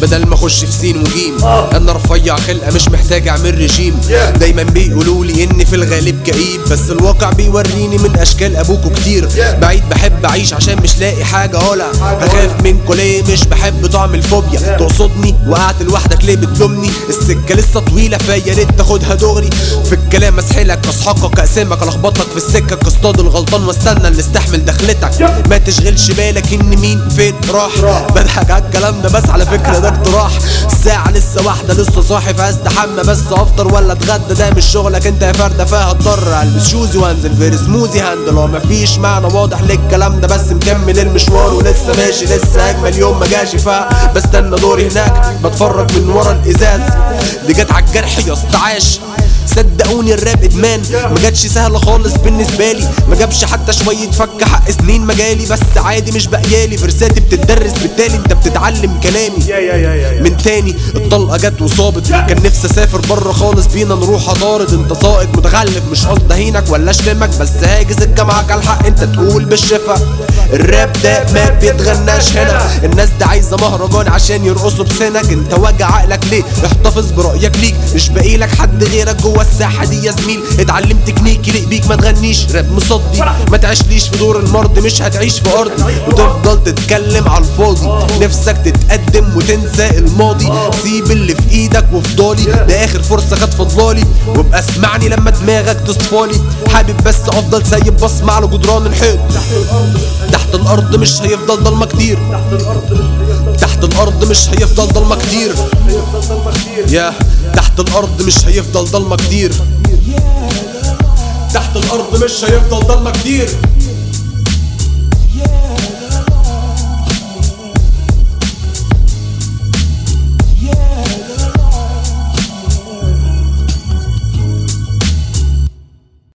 بدل ما اخش في سين وجيم أنا رفيع خلقة مش محتاج اعمل رجيم. دايما بيقولوا لي إني في الغالب كئيب بس الواقع بيوريني من أشكال أبوكوا كتير. بعيد بحب أعيش عشان لاقي حاجة ولا هخاف منكوا ليه مش بحب طعم الفوبيا. تقصدني وقعت لوحدك ليه بتلومني؟ السكة لسه طويلة فيا ريت تاخدها دغري؟ في الكلام اسحلك اسحقك اقسمك الخبطك في السكة. اصطاد الغلطان واستنى اللي استحمل دخلتك. ما تشغلش بالك إن مين فين راح. بضحك على الكلام ده بس على فكرة ده اقتراح. الساعة لسه واحدة لسه صاحي فاستحمى بس أفطر ولا أتغدى؟ ده مش شغلك أنت يا فردة فهضطر ألبس شوزي وأنزل في سموزي هاندل هو مفيش معنى واضح للكلام ده بس مكمل المشوار ولسه ماشي لسه أجمل يوم ما جاشي فبستنى دوري هناك بتفرج من ورا الإزاز. دي جت على الجرح يا اسطى عاش. صدقوني الراب ادمان ما جاتش سهلة خالص بالنسبة لي. ما جابش حتى شوية فك حق سنين مجالي بس عادي مش بقيالي فرساتي بتدرس بالتالي. انت بتتعلم كلامي. من تاني الطلقة جت وصابت. كان نفسي أسافر بره خالص. بينا نروح اطارد انت ساقط متغلف مش قصدي اهينك ولا اشتمك بس هاجز الجامعة على الحق انت تقول بالشفا. الراب ده ما بيتغناش هنا. الناس ده عايزة مهرجان عشان يرقصوا بسنك. انت واجع عقلك ليه؟ احتفظ برأيك ليك. مش باقي لك حد غيرك جوه الساحه دي يا زميل اتعلم تكنيك يليق بيك ما تغنيش راب مصدي. ما تعيشليش في دور المرض مش هتعيش في أرضي. وتفضل تتكلم على الفاضي نفسك تتقدم وتنسى الماضي. سيب اللي في إيدك وفضالي ده آخر فرصة خد فضلالي وابقى اسمعني لما دماغك تصفالي حابب بس أفضل سايب بصمة على جدران الحيط. تحت الأرض مش هيفضل ضلمة كتير. تحت الأرض مش هيفضل ضلمة كتير. يا تحت الأرض مش هيفضل ضلمة كتير. تحت الأرض مش هيفضل ضلمة كتير.